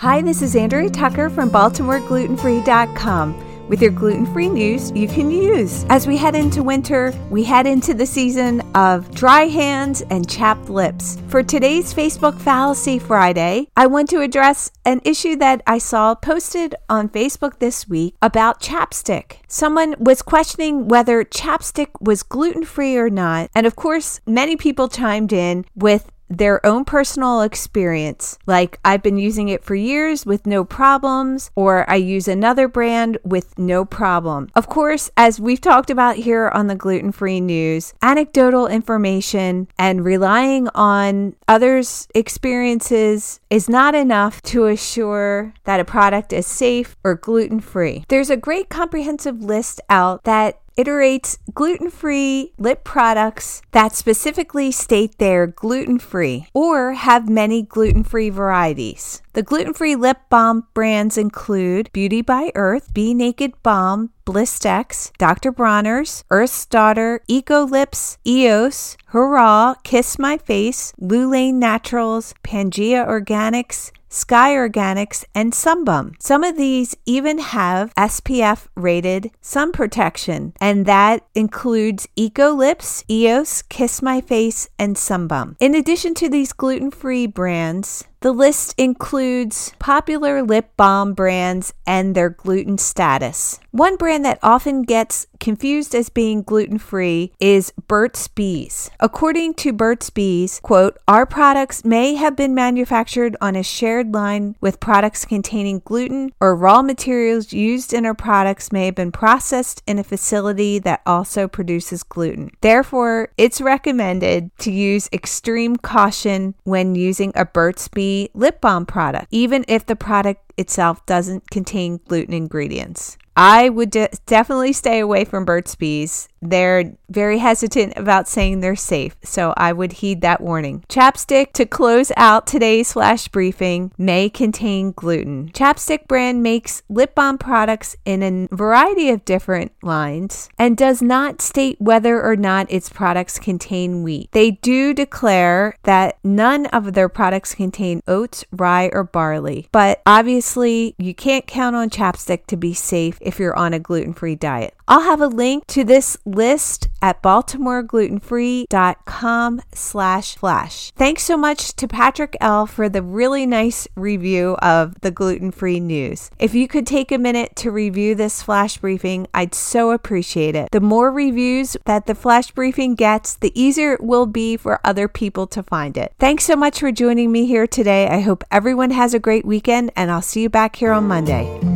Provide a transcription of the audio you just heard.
Hi, this is Andrea Tucker from BaltimoreGlutenFree.com with your gluten free news you can use. As we head into winter, we head into the season of dry hands and chapped lips. For today's Facebook Fallacy Friday, I want to address an issue that I saw posted on Facebook this week about chapstick. Someone was questioning whether chapstick was gluten free or not. And of course, many people chimed in with their own personal experience. Like, I've been using it for years with no problems, or I use another brand with no problem. Of course, as we've talked about here on the gluten free news, anecdotal information and relying on others' experiences is not enough to assure that a product is safe or gluten free. There's a great comprehensive list out that iterates gluten free lip products that specifically state they're gluten free or have many gluten free varieties. The gluten free lip balm brands include Beauty by Earth, Be Naked Balm, Blistex, Dr. Bronner's, Earth's Daughter, Eco Lips, EOS, Hurraw, Kiss My Face, Lulane Naturals, Pangea Organics, Sky Organics, and Sunbum. Some of these even have SPF rated sun protection, and that includes Eco Lips, EOS, Kiss My Face, and Sunbum. In addition to these gluten free brands, the list includes popular lip balm brands and their gluten status. One brand that often gets confused as being gluten free is Burt's Bees. According to Burt's Bees, quote, our products may have been manufactured on a shared line with products containing gluten, or raw materials used in our products may have been processed in a facility that also produces gluten. Therefore, it's recommended to use extreme caution when using a Burt's Bees lip balm product, even if the product itself doesn't contain gluten ingredients. I would de- definitely stay away from Burt's Bees. They're very hesitant about saying they're safe, so I would heed that warning. Chapstick to close out today's flash briefing may contain gluten. Chapstick brand makes lip balm products in a variety of different lines and does not state whether or not its products contain wheat. They do declare that none of their products contain oats, rye, or barley, but obviously you can't count on chapstick to be safe if you're on a gluten-free diet. I'll have a link to this list at baltimoreglutenfree.com slash flash. Thanks so much to Patrick L. for the really nice review of the gluten-free news. If you could take a minute to review this flash briefing, I'd so appreciate it. The more reviews that the flash briefing gets, the easier it will be for other people to find it. Thanks so much for joining me here today. I hope everyone has a great weekend, and I'll see you back here on Monday.